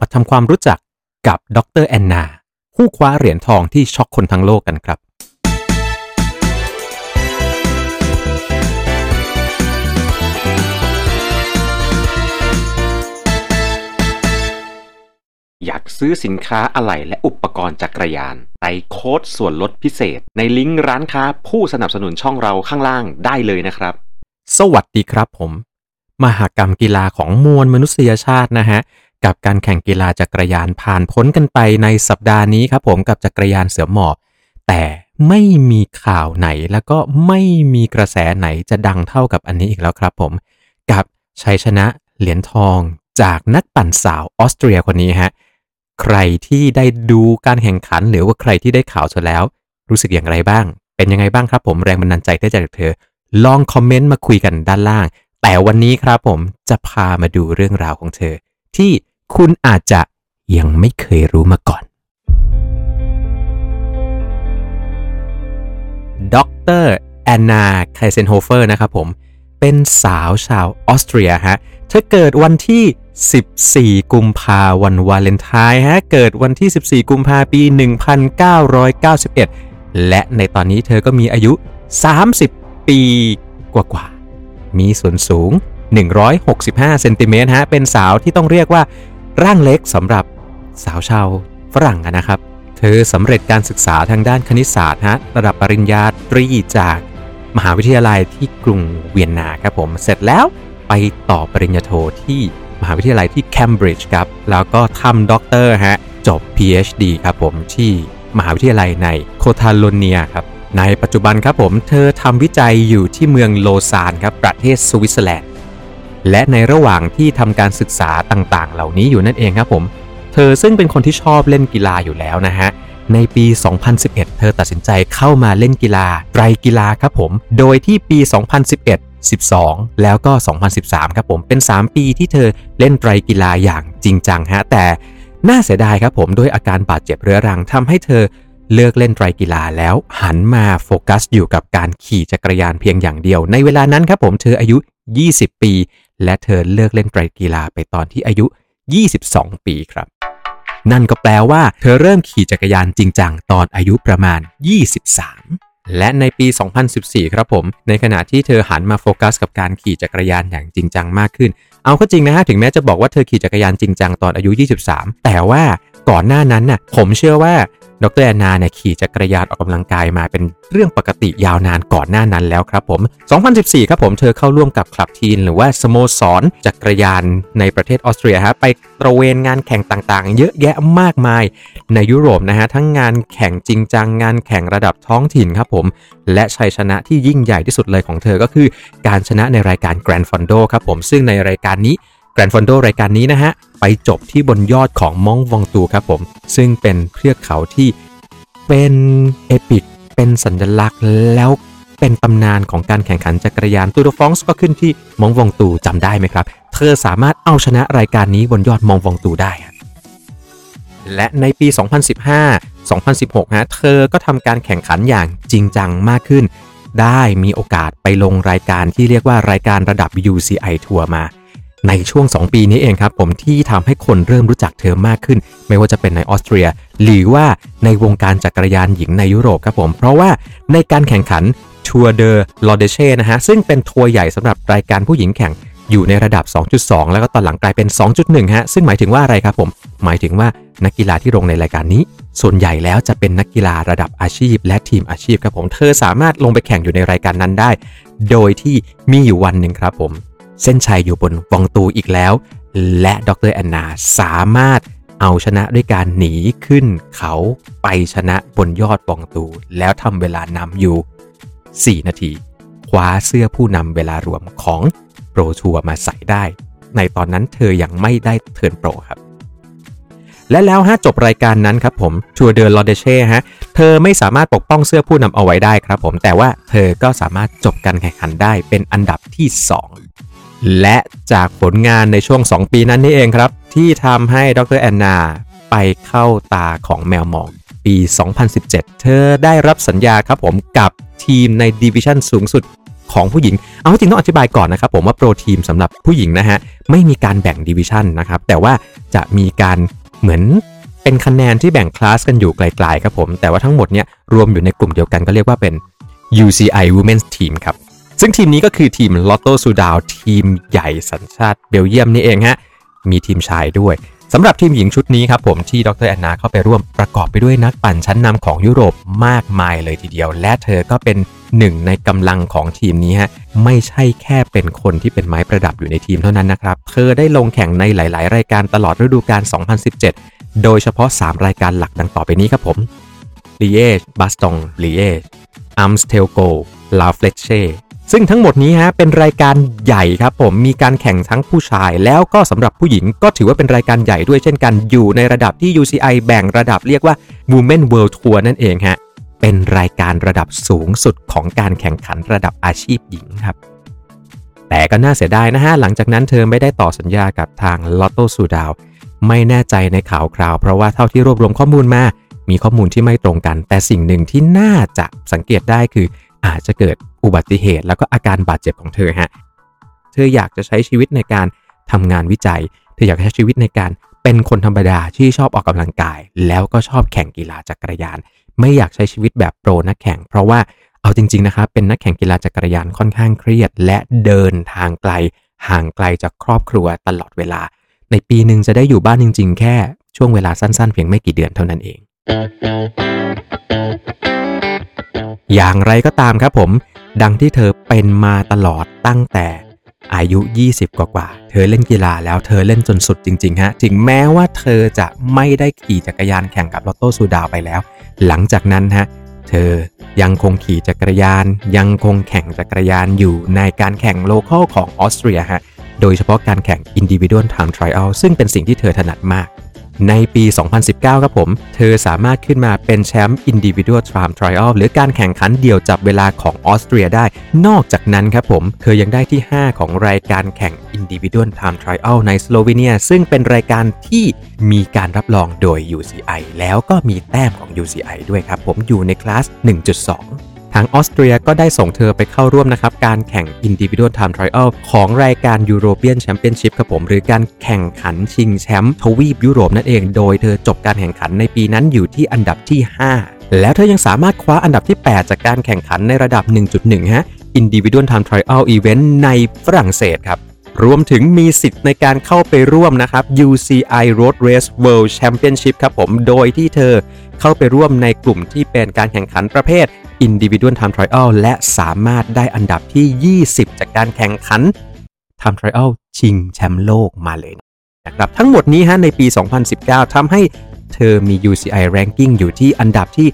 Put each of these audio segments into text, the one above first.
มาทำความรู้จักกับดรแอนนา ผู้คว้าเหรียญทองที่ช็อกคนทั้งโลกกันครับ อยากซื้อสินค้าอะไหล่และอุปกรณ์จักรยานใส่โค้ดส่วนลดพิเศษ ในลิงก์ร้านค้าผู้สนับสนุนช่องเราข้างล่างได้เลยนะครับ สวัสดีครับผม มหากรรมกีฬาของมวลมนุษยชาตินะฮะ กับการแข่งกีฬาจักรยานผ่านพ้นกันไปในสัปดาห์นี้ครับผมกับจักรยานเสือหมอบ แต่ไม่มีข่าวไหนแล้วก็ไม่มีกระแสไหนจะดังเท่ากับอันนี้อีกแล้วครับผม กับชัยชนะเหรียญทองจากนักปั่นสาวออสเตรียคนนี้ฮะใครที่ได้ดูการแข่งขันหรือว่าใครที่ได้ข่าวเธอแล้ว รู้สึกอย่างไรบ้าง เป็นยังไงบ้างครับผมแรงบันดาลใจได้จากเธอ ลองคอมเมนต์มาคุยกันด้านล่าง แต่วันนี้ครับผมจะพามาดูเรื่องราวของเธอ ที่ คุณอาจจะยังไม่เคยรู้มาก่อน ดร. Anna Kiesenhofer นะครับผม เป็นสาวชาวออสเตรียฮะ เธอเกิดวันที่ 14 กุมภาวันวาเลนไทน์ฮะ เกิดวันที่ 14 กุมภาปี 1991 และในตอนนี้เธอก็มีอายุ 30 ปีกว่าๆ มีส่วนสูง 165 เซนติเมตรฮะ เป็นสาวที่ต้องเรียกว่า ร่างเล็กสำหรับสาวชาวฝรั่งนะครับ เธอสำเร็จการศึกษาทางด้านคณิตศาสตร์ฮะระดับปริญญาตรีจากมหาวิทยาลัยที่กรุงเวียนนาครับผม เสร็จแล้วไปต่อปริญญาโทที่มหาวิทยาลัยที่เคมบริดจ์ครับ แล้วก็ทำด็อกเตอร์ฮะ จบ PhD ครับผมที่มหาวิทยาลัยในโคทาโลเนียครับ ในปัจจุบันครับผม เธอทำวิจัยอยู่ที่เมืองโลซานครับ ประเทศสวิตเซอร์แลนด์ และในระหว่างที่ทำการศึกษาต่างๆ เหล่านี้อยู่นั่นเองครับผม เธอซึ่งเป็นคนที่ชอบเล่นกีฬาอยู่แล้วนะฮะ ในปี 2011 เธอตัดสินใจเข้ามาเล่นกีฬาไตรกีฬาครับผม โดยที่ปี 2011 12 แล้วก็ 2013 ครับผมเป็น 3 ปีที่เธอเล่นไตรกีฬาอย่างจริงจังฮะ แต่น่าเสียดายครับผมด้วยอาการบาดเจ็บเรื้อรังทำให้เธอเลิกเล่นไตรกีฬาแล้วหันมาโฟกัสอยู่กับการขี่จักรยานเพียงอย่างเดียว ในเวลานั้นครับผมเธออายุ 20 ปี และเธอเลิกเล่นไตรกีฬาไปตอนที่อายุ 22 ปีครับ นั่นก็แปลว่าเธอเริ่มขี่จักรยานจริงจังตอนอายุประมาณ 23 และในปี 2014 ครับผม ในขณะที่เธอหันมาโฟกัสกับการขี่จักรยานอย่างจริงจังมากขึ้น เอาก็จริงนะฮะ ถึงแม้จะบอกว่าเธอขี่จักรยานจริงจังตอนอายุ 23 แต่ว่าก่อนหน้านั้นน่ะผมเชื่อว่า ดรแอนนาเนี่ยขี่จักรยานออกกำลังกายมาเป็นเรื่องปกติยาวนานก่อนหน้านั้นแล้วครับผม 2014 ครับผมเธอเข้าร่วมกับคลับทีน หรือว่าสโมสรจักรยานในประเทศออสเตรียฮะไปตระเวนงานแข่งต่างๆ เยอะแยะมากมายในยุโรปนะฮะทั้งงานแข่งจริงจังงานแข่งระดับท้องถิ่นครับผม และชัยชนะที่ยิ่งใหญ่ที่สุดเลยของเธอก็คือ การชนะในรายการ Grand Fondo ครับผมซึ่งในรายการนี้ แกรนฟอนโดรายการนี้นะฮะ ไปจบที่บนยอดของมองวองตูครับผม ซึ่งเป็นเทือกเขาที่เป็นเอปิกเป็นสัญลักษณ์แล้วเป็นตำนานของการแข่งขันจักรยานตูดฟองส์ก็ขึ้นที่มองวองตูจำได้ไหมครับ เธอสามารถเอาชนะรายการนี้บนยอดมองวองตูได้ และในปี 2015-2016 ฮะ เธอก็ทำการแข่งขันอย่างจริงจังมากขึ้น ได้มีโอกาสไปลงรายการที่เรียกว่ารายการระดับ UCI ทัวร์มา ในช่วง 2 ปีนี้เองครับผมที่ทำให้คนเริ่มรู้จักเธอมากขึ้น ไม่ว่าจะเป็นในออสเตรีย หรือว่าในวงการจักรยานหญิงในยุโรปครับผมเพราะว่าในการแข่งขัน Tour de l'Ardèche นะฮะซึ่งเป็นทัวร์ใหญ่สำหรับรายการผู้หญิงแข่งอยู่ในระดับ 2.2 แล้วก็ตอนหลังกลายเป็น 2.1 ฮะ ซึ่งหมายถึงว่าอะไรครับผม หมายถึงว่านักกีฬาที่ลงในรายการนี้ ส่วนใหญ่แล้วจะเป็นนักกีฬาระดับอาชีพ และทีมอาชีพครับผม เธอสามารถลงไปแข่งอยู่ในรายการนั้นได้ โดยที่มีอยู่วันหนึ่งครับผม เส้นชัยอยู่บนวองตูอีกแล้ว และดรแอนนาสามารถเอาชนะด้วยการหนีขึ้นเขาไปชนะบนยอดวองตู แล้วทำเวลานำอยู่ 4 นาที คว้าเสื้อผู้นำเวลารวมของโปรทัวมาใส่ได้ ในตอนนั้นเธอยังไม่ได้ turn pro ครับ และแล้วฮะจบรายการนั้นครับผม Tour de l'Ardèche ฮะเธอไม่สามารถปกป้องเสื้อผู้นำเอาไว้ได้ครับผมแต่ว่าเธอก็สามารถจบการแข่งขันได้เป็นอันดับที่ 2 และจากผลงานในช่วง 2 ปีนั้นนี่เองครับ ที่ทำให้ดร. Anna ไปเข้าตาของแมวมองปี 2017 เธอได้รับสัญญาครับผมกับทีมในดิวิชั่นสูงสุดของผู้หญิง เอาจริงต้องอธิบายก่อนนะครับผมว่าโปรทีมสำหรับผู้หญิงนะฮะ ไม่มีการแบ่งดิวิชันนะครับ แต่ว่าจะมีการเหมือนเป็นคะแนนที่แบ่งคลาสกันอยู่ไกลๆครับผม แต่ว่าทั้งหมดเนี่ยรวมอยู่ในกลุ่มเดียวกันก็เรียกว่าเป็น UCI Women's Team ครับ ซึ่งทีมนี้ก็คือทีม Lotto s u d a ทีมใหญ่สัญชาติเบลเยียมนี่เองฮะ มีทีมชายด้วยสำหรับทีมหญิงชุดนี้ครับผมที่ดรแอนนาเข้าไปร่วมประกอบไปด้วยนักปั่นชั้นนำของยุโรปมากมายเลยทีเดียว และเธอก็เป็นหนึ่งในกำลังของทีมนี้ฮะไม่ใช่แค่เป็นคนที่เป็นไม้ประดับอยู่ในทีมเท่านั้นนะครับ เธอได้ลงแข่งในหลาย ๆ รายการตลอดฤดูกาล 2017 โดยเฉพาะ 3 รายการหลักดังต่อไปนี้ครับผม Liège-Bastogne-Liège Amstel Gold La Flèche ซึ่งทั้งหมดนี้ฮะเป็นรายการใหญ่ครับผมมีการแข่งทั้งผู้ชาย แล้วก็สำหรับผู้หญิงก็ถือว่าเป็นรายการใหญ่ด้วยเช่นกันอยู่ในระดับที่ UCI แบ่งระดับเรียกว่า Women World Tour นั่นเองฮะเป็นรายการระดับสูงสุดของการแข่งขันระดับอาชีพหญิงครับ แต่ก็น่าเสียดายนะฮะหลังจากนั้นเธอไม่ได้ต่อสัญญากับทาง Lotto s u d a ไม่แน่ใจในข่าวคราว เพราะว่าเท่าที่รวบรวมข้อมูลมา มีข้อมูลที่ไม่ตรงกัน แต่สิ่งหนึ่งที่น่าจะสังเกตได้คืออาจจะเกิด อุบัติเหตุ แล้วก็อาการบาดเจ็บของเธอฮะ เธออยากจะใช้ชีวิตในการทำงานวิจัย เธออยากใช้ชีวิตในการเป็นคนธรรมดาที่ชอบออกกำลังกาย แล้วก็ชอบแข่งกีฬาจักรยาน ไม่อยากใช้ชีวิตแบบโปรนักแข่ง เพราะว่าเอาจริงๆนะครับเป็นนักแข่งกีฬาจักรยานค่อนข้างเครียด และเดินทางไกล ห่างไกลจากครอบครัวตลอดเวลา ในปีหนึ่งจะได้อยู่บ้านจริง ๆ แค่ช่วงเวลาสั้น ๆ เพียงไม่กี่เดือนเท่านั้นเอง อย่างไรก็ตามครับผม ดังที่เธอเป็นมาตลอดตั้งแต่อายุ 20 กว่ากว่า เธอเล่นกีฬาแล้วเธอเล่นจนสุดจริงๆฮะ ถึงแม้ว่าเธอจะไม่ได้ขี่จักรยานแข่งกับ Lotto Soudal ไปแล้ว หลังจากนั้นฮะ เธอยังคงขี่จักรยาน ยังคงแข่งจักรยานอยู่ในการแข่ง local ของออสเตรียฮะ โดยเฉพาะการแข่ง Individual Time Trial ซึ่งเป็นสิ่งที่เธอถนัดมาก ในปี 2019 ครับผม เธอสามารถขึ้นมาเป็นแชมป์ Individual Time Trial หรือการแข่งขันเดี่ยวจับเวลาของออสเตรียได้ นอกจากนั้นครับผม เธอยังได้ที่ 5 ของรายการแข่ง Individual Time Trial ในสโลวีเนีย ซึ่งเป็นรายการที่มีการรับรองโดย UCI แล้วก็มีแต้มของ UCI ด้วยครับผมอยู่ในคลาส 1.2 ทางออสเตรียก็ได้ส่งเธอไปเข้าร่วมนะครับ การแข่ง Individual Time Trial ของรายการ European Championship ครับผม หรือการแข่งขันชิงแชมป์ทวีปยุโรปนั่นเอง โดยเธอจบการแข่งขันในปีนั้นอยู่ที่อันดับที่ 5 แล้วเธอยังสามารถคว้าอันดับที่ 8 จากการแข่งขันในระดับ 1.1 ฮะ Individual Time Trial Event ในฝรั่งเศสครับรวมถึงมีสิทธิ์ในการเข้าไปร่วมนะครับ UCI Road Race World Championship ครับผม โดยที่เธอเข้าไปร่วมในกลุ่มที่เป็นการแข่งขันประเภท Individual Time Trial และสามารถได้อันดับที่ 20 จากการแข่งขัน Time Trial ชิงแชมป์โลกมาเลยนะครับทั้งหมดนี้ฮะในปี 2019 ทำให้เธอมี UCI ranking อยู่ที่อันดับที่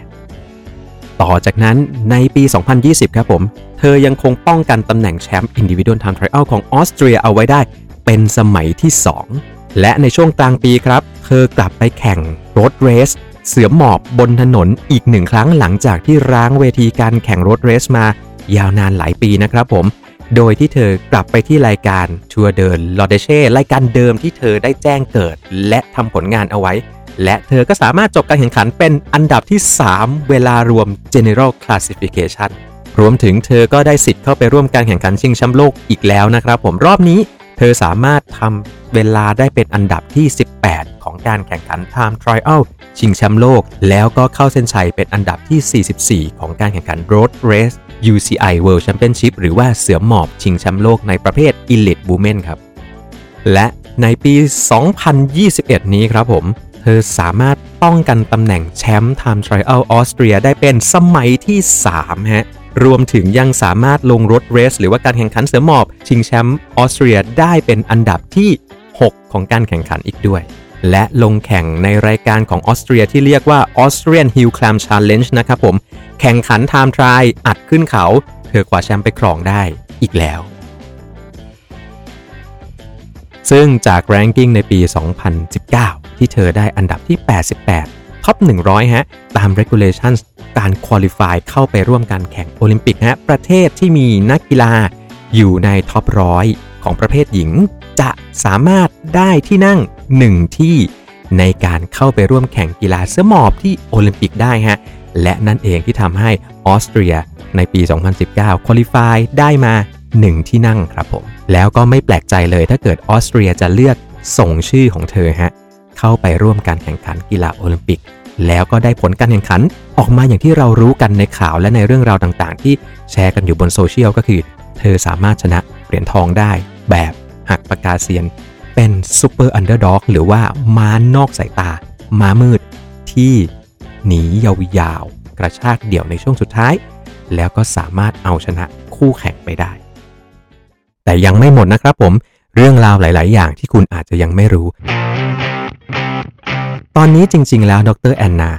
88 ต่อจากนั้นในปี 2020 ครับผม เธอยังคงป้องกันตำแหน่งแชมป์ Individual Time Trial ของออสเตรียเอาไว้ได้เป็นสมัยที่ 2 และในช่วงกลางปีครับ เธอกลับไปแข่งรถเรส เสือหมอบบนถนนอีกหนึ่งครั้งหลังจากที่ร้างเวทีการแข่งรถเรสมา ยาวนานหลายปีนะครับผม โดยที่เธอกลับไปที่รายการทัวร์เดินลอเดเช่รายการเดิมที่เธอได้แจ้งเกิด และทำผลงานเอาไว้ และเธอก็สามารถจบการแข่งขันเป็นอันดับที่ 3 เวลารวม General Classification รวมถึงเธอก็ได้สิทธิ์เข้าไปร่วมการแข่งขันชิงแชมป์โลกอีกแล้วนะครับผมรอบนี้ เธอสามารถทำเวลาได้เป็นอันดับที่ 18 ของการแข่งขัน Time Trial ชิงแชมป์โลก แล้วก็เข้าเส้นชัยเป็นอันดับที่ 44 ของการแข่งขัน Road Race UCI World Championship หรือว่าเสือหมอบชิงแชมป์โลกในประเภท Elite Women ครับ และในปี 2021 นี้ครับผม เธอสามารถป้องกันตำแหน่งแชมป์ Time Trial ออสเตรียได้เป็นสมัยที่ 3 ฮะ รวมถึงยังสามารถลงรถเรส หรือว่าการแข่งขันเสือหมอบ ชิงแชมป์ออสเตรียได้เป็นอันดับที่ 6 ของการแข่งขันอีกด้วย และลงแข่งในรายการของออสเตรียที่เรียกว่า Austrian Hill Climb Challenge นะครับผม แข่งขัน time trial อัดขึ้นเขา เธอคว้าแชมป์ไปครองได้อีกแล้ว ซึ่งจาก ranking ในปี 2019 ที่เธอได้อันดับที่ 88 top 100 ฮะ ตาม regulations การ qualify เข้าไปร่วมการแข่งโอลิมปิกฮะ ประเทศที่มีนักกีฬาอยู่ใน top ร้อยของประเภทหญิง จะสามารถได้ที่นั่ง 1 ที่ในการเข้าไปร่วมแข่งกีฬาเสือหมอบที่โอลิมปิกได้ฮะ และนั่นเองที่ทำให้ออสเตรียในปี 2019 qualify ได้มา 1 ที่นั่งครับผม แล้วก็ไม่แปลกใจเลยถ้าเกิดออสเตรียจะเลือกส่งชื่อของเธอฮะ เข้าไปร่วมการแข่งขันกีฬาโอลิมปิก แล้วก็ได้ผลการแข่งขันออกมาอย่างที่เรารู้กันในข่าวและในเรื่องราวต่างๆ ที่แชร์กันอยู่บนโซเชียลก็คือ เธอสามารถชนะเหรียญทองได้ แบบหักปากกาเซียน เป็น super underdog หรือว่าม้านอกสายตา ม้ามืด ที่หนียาวๆกระชากเดี่ยวในช่วงสุดท้าย แล้วก็สามารถเอาชนะคู่แข่งไปได้ แต่ยังไม่หมดนะครับผมเรื่องราวหลาย ๆ อย่างที่คุณอาจจะยังไม่รู้ ตอนนี้จริง ๆ แล้วดร. Anna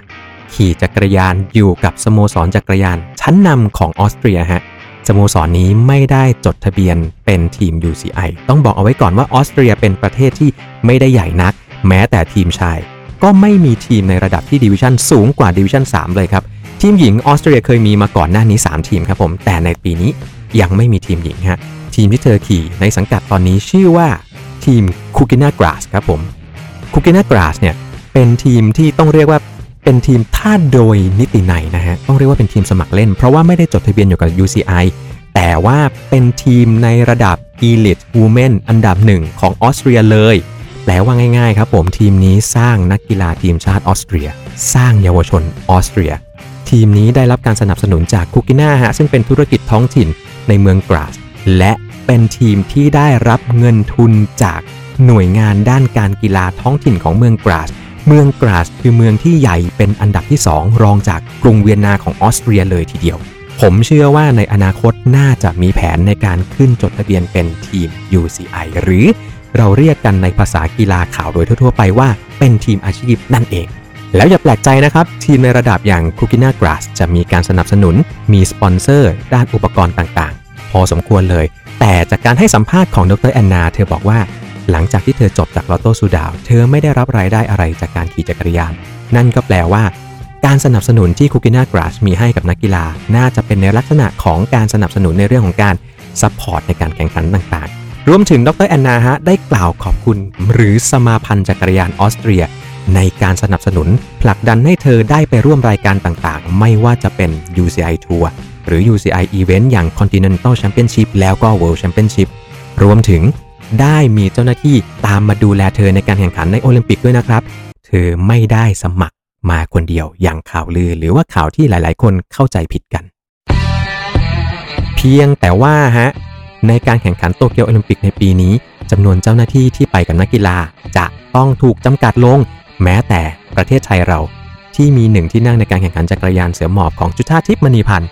ขี่จักรยานอยู่กับสโมสรจักรยานชั้นนำของออสเตรียฮะสโมสรนี้ไม่ได้จดทะเบียนเป็นทีม UCI ต้องบอกเอาไว้ก่อนว่าออสเตรียเป็นประเทศที่ไม่ได้ใหญ่นัก แม้แต่ทีมชาย ก็ไม่มีทีมในระดับที่ดิวิชั่นสูงกว่าดิวิชั่น3เลยครับทีมหญิงออสเตรียเคยมีมาก่อนหน้านี้ 3 ทีมครับผม แต่ในปีนี้ยังไม่มีทีมหญิงฮะทีมที่เธอขี่ในสังกัดตอนนี้ชื่อว่าทีม Cookina Graz ครับผม Cookina Graz เนี่ย เป็นทีมที่ต้องเรียกว่าเป็นทีมถ้าโดยนิตินัยนะฮะต้องเรียกว่าเป็นทีมสมัครเล่น เพราะว่าไม่ได้จดทะเบียนอยู่กับ UCI แต่ว่าเป็นทีมในระดับ Elite Women อันดับหนึ่งของออสเตรียเลยแปลว่าง่ายๆครับผมทีมนี้สร้างนักกีฬาทีมชาติออสเตรีย สร้างเยาวชนออสเตรีย ทีมนี้ได้รับการสนับสนุนจากคุกิน่าฮะซึ่งเป็นธุรกิจท้องถิ่นในเมืองกราสและเป็นทีมที่ได้รับเงินทุนจากหน่วยงานด้านการกีฬาท้องถิ่นของเมืองกราส เมืองกราสคือเมืองที่ใหญ่เป็นอันดับที่ 2 รองจากกรุงเวียนนาของออสเตรียเลยทีเดียว ผมเชื่อว่าในอนาคตน่าจะมีแผนในการขึ้นจดทะเบียนเป็นทีม UCI หรือเราเรียกกันในภาษากีฬาข่าวโดยทั่วๆ ไปว่าเป็นทีมอาชีพนั่นเอง แล้วอย่าแปลกใจนะครับ ทีมในระดับอย่างคุกิน่ากราสจะมีการสนับสนุน มีสปอนเซอร์ ด้านอุปกรณ์ต่างๆ พอสมควรเลย แต่จากการให้สัมภาษณ์ของดรแอนนา เธอบอกว่า หลังจากที่เธอจบจากลอตโต้ซูดาว เธอไม่ได้รับรายได้อะไรจากการขี่จักรยาน นั่นก็แปลว่า การสนับสนุนที่ Cookina Graz มีให้กับนักกีฬา น่าจะเป็นในลักษณะของการสนับสนุนในเรื่องของการ support ในการแข่งขันต่างๆ รวมถึงดรแอนนาฮะได้กล่าวขอบคุณ หรือสมาพันธ์จักรยานออสเตรีย ในการสนับสนุน ผลักดันให้เธอได้ไปร่วมรายการต่างๆ ไม่ว่าจะเป็น UCI Tour หรือ UCI Event อย่าง Continental Championship แล้วก็ World Championship รวมถึง ได้มีเจ้าหน้าที่ตามมาดูแลเธอในการแข่งขันในโอลิมปิกด้วยนะครับ เธอไม่ได้สมัครมาคนเดียวอย่างข่าวลือหรือว่าข่าวที่หลาย ๆ คนเข้าใจผิดกัน เพียงแต่ว่าฮะในการแข่งขันโตเกียวโอลิมปิกในปีนี้จำนวนเจ้าหน้าที่ที่ไปกับนักกีฬาจะต้องถูกจำกัดลง แม้แต่ประเทศไทยเราที่มีหนึ่งที่นั่งในการแข่งขันจักรยานเสือหมอบของจุธาทิพย์มณีพันธ์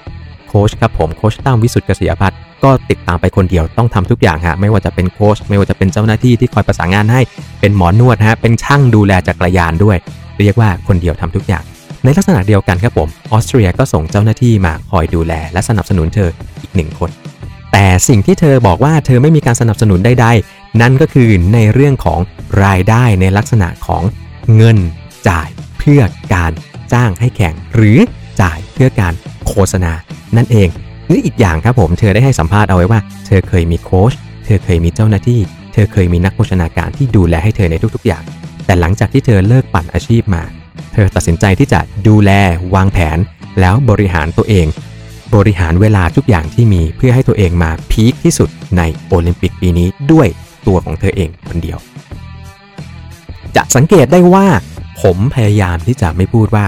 โค้ชครับผมโค้ชตั้มวิสุทธิ์เกษยพัฒน์ ก็ติดตามไปคนเดียวต้องทำทุกอย่างฮะไม่ว่าจะเป็นโค้ชไม่ว่าจะเป็นเจ้าหน้าที่ที่คอยประสานงานให้ เป็นหมอนวดฮะเป็นช่างดูแลจักรยานด้วย เรียกว่าคนเดียวทำทุกอย่าง ในลักษณะเดียวกันครับผมออสเตรียก็ส่งเจ้าหน้าที่มาคอยดูแล และสนับสนุนเธออีกหนึ่งคน แต่สิ่งที่เธอบอกว่าเธอไม่มีการสนับสนุนใดๆนั่นก็คือในเรื่องของรายได้ในลักษณะของเงินจ่ายเพื่อการจ้างให้แข่งหรือจ่ายเพื่อการโฆษณานั่นเอง หรืออีกอย่างครับผมเธอได้ให้สัมภาษณ์เอาไว้ว่า เธอเคยมีโค้ชเธอเคยมีเจ้าหน้าที่ เธอเคยมีนักโภชนาการที่ดูแลให้เธอในทุกๆอย่าง แต่หลังจากที่เธอเลิกปั่นอาชีพมา เธอตัดสินใจที่จะดูแลวางแผน แล้วบริหารตัวเอง บริหารเวลาทุกอย่างที่มีเพื่อให้ตัวเองมาพีคที่สุดในโอลิมปิกปีนี้ด้วยตัวของเธอเองคนเดียว จะสังเกตได้ว่า ผมพยายามที่จะไม่พูดว่า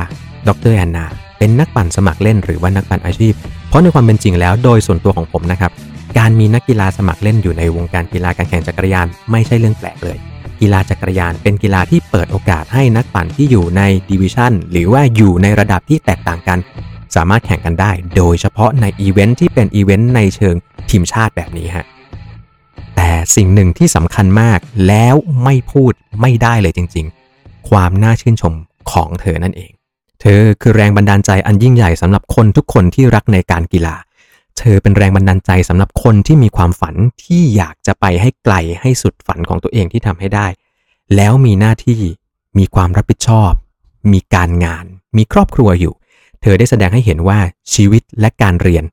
ดรแอนนาเป็นนักปั่นสมัครเล่นหรือว่านักปั่นอาชีพ เพราะในความเป็นจริงแล้วโดยส่วนตัวของผมนะครับ การมีนักกีฬาสมัครเล่นอยู่ในวงการกีฬาการแข่งจักรยานไม่ใช่เรื่องแปลกเลย กีฬาจักรยานเป็นกีฬาที่เปิดโอกาสให้นักปั่นที่อยู่ในดิวิชั่นหรือว่าอยู่ในระดับที่แตกต่างกัน สามารถแข่งกันได้ โดยเฉพาะในอีเวนท์ที่เป็นอีเวนต์ในเชิงทีมชาติแบบนี้ฮะแต่สิ่งหนึ่งที่สำคัญมากแล้วไม่พูดไม่ได้เลยจริง ๆ ความน่าชื่นชมของเธอนั่นเอง เธอคือแรงบันดาลใจอันยิ่งใหญ่สำหรับคนทุกคนที่รักในการกีฬา เธอเป็นแรงบันดาลใจสำหรับคนที่มีความฝันที่อยากจะไปให้ไกลให้สุดฝันของตัวเองที่ทำให้ได้ แล้วมีหน้าที่มีความรับผิดชอบ มีการงาน มีครอบครัวอยู่ เธอได้แสดงให้เห็นว่าชีวิตและการเรียน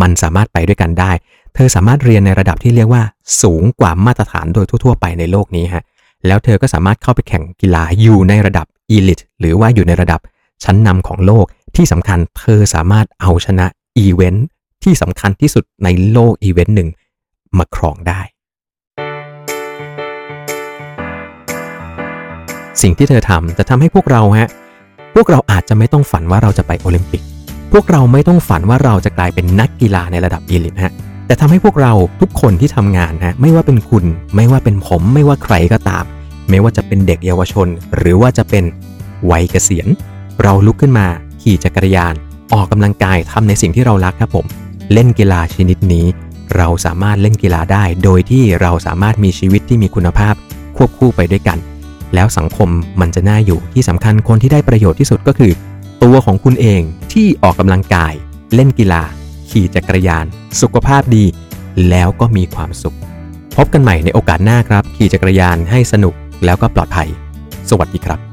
มันสามารถไปด้วยกันได้ เธอสามารถเรียนในระดับที่เรียกว่า สูงกว่ามาตรฐานโดยทั่ว ๆ ไปในโลกนี้ฮะแล้วเธอก็สามารถเข้าไปแข่งกีฬาอยู่ในระดับ Elite หรือว่าอยู่ในระดับ ชั้นนำของโลกที่สำคัญเธอสามารถเอาชนะอีเวนท์ที่สำคัญที่สุดในโลกอีเวนต์หนึ่งมาครองได้ สิ่งที่เธอทำจะทำให้พวกเราฮะพวกเราอาจจะไม่ต้องฝันว่าเราจะไปโอลิมปิก พวกเราไม่ต้องฝันว่าเราจะกลายเป็นนักกีฬาในระดับ elite ฮะแต่ทำให้พวกเราทุกคนที่ทำงานฮะไม่ว่าเป็นคุณ ไม่ว่าเป็นผม ไม่ว่าใครก็ตาม ไม่ว่าจะเป็นเด็กเยาวชน หรือว่าจะเป็นวัยเกษียณ เราลุกขึ้นมาขี่จักรยาน ออกกำลังกายทำในสิ่งที่เรารักครับผม เล่นกีฬาชนิดนี้ เราสามารถเล่นกีฬาได้ โดยที่เราสามารถมีชีวิตที่มีคุณภาพควบคู่ไปด้วยกัน แล้วสังคมมันจะน่าอยู่ที่สำคัญคนที่ได้ประโยชน์ที่สุดก็คือ ตัวของคุณเองที่ออกกำลังกาย เล่นกีฬา ขี่จักรยาน สุขภาพดี แล้วก็มีความสุข พบกันใหม่ในโอกาสหน้าครับ ขี่จักรยานให้สนุกแล้วก็ปลอดภัย สวัสดีครับ